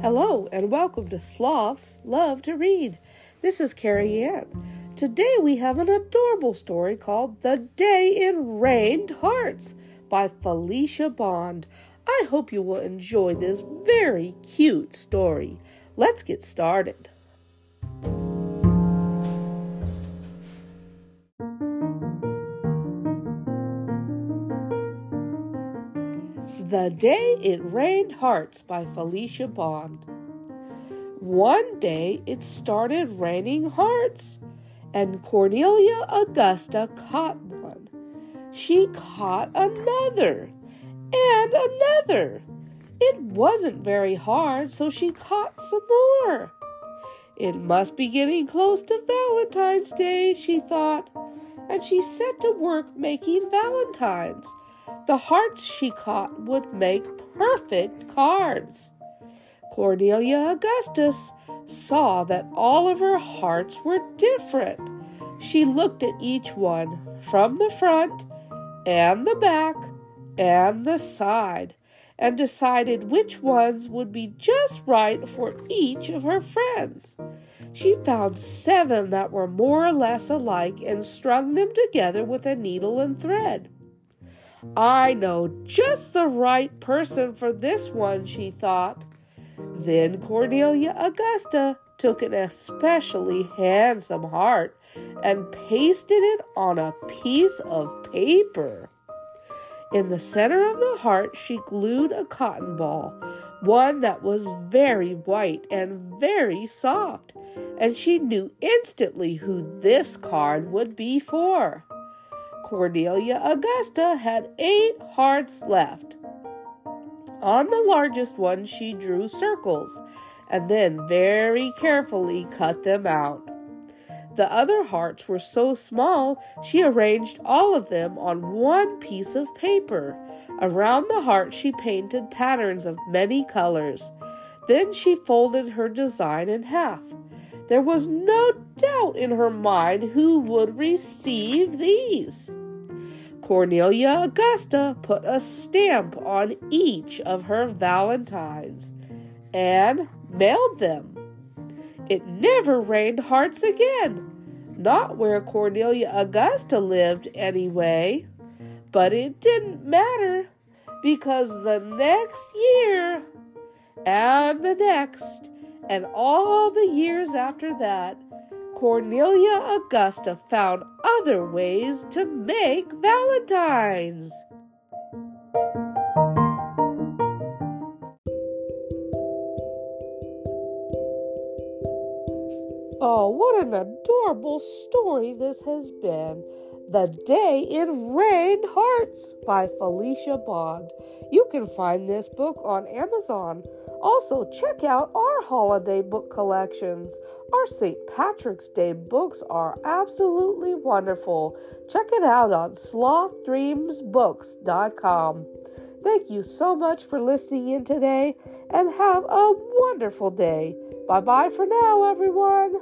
Hello, and welcome to Sloths Love to Read. This is Carrie Ann. Today we have an adorable story called The Day It Rained Hearts by Felicia Bond. I hope you will enjoy this very cute story. Let's get started. The Day It Rained Hearts by Felicia Bond. One day it started raining hearts, and Cornelia Augusta caught one. She caught another, and another. It wasn't very hard, so she caught some more. It must be getting close to Valentine's Day, she thought, and she set to work making valentines. The hearts she caught would make perfect cards. Cornelia Augusta saw that all of her hearts were different. She looked at each one from the front and the back and the side and decided which ones would be just right for each of her friends. She found seven that were more or less alike and strung them together with a needle and thread. I know just the right person for this one, she thought. Then Cornelia Augusta took an especially handsome heart and pasted it on a piece of paper. In the center of the heart, she glued a cotton ball, one that was very white and very soft, and she knew instantly who this card would be for. Cornelia Augusta had eight hearts left. On the largest one, she drew circles and then very carefully cut them out. The other hearts were so small, she arranged all of them on one piece of paper. Around the heart, she painted patterns of many colors. Then she folded her design in half. There was no doubt in her mind who would receive these. Cornelia Augusta put a stamp on each of her valentines and mailed them. It never rained hearts again. Not where Cornelia Augusta lived, anyway. But it didn't matter because the next year and the next and all the years after that, Cornelia Augusta found other ways to make valentines. Oh, what an adorable story this has been. The Day It Rained Hearts by Felicia Bond. You can find this book on Amazon. Also, check out our holiday book collections. Our St. Patrick's Day books are absolutely wonderful. Check it out on slothdreamsbooks.com. Thank you so much for listening in today and have a wonderful day. Bye bye for now, everyone.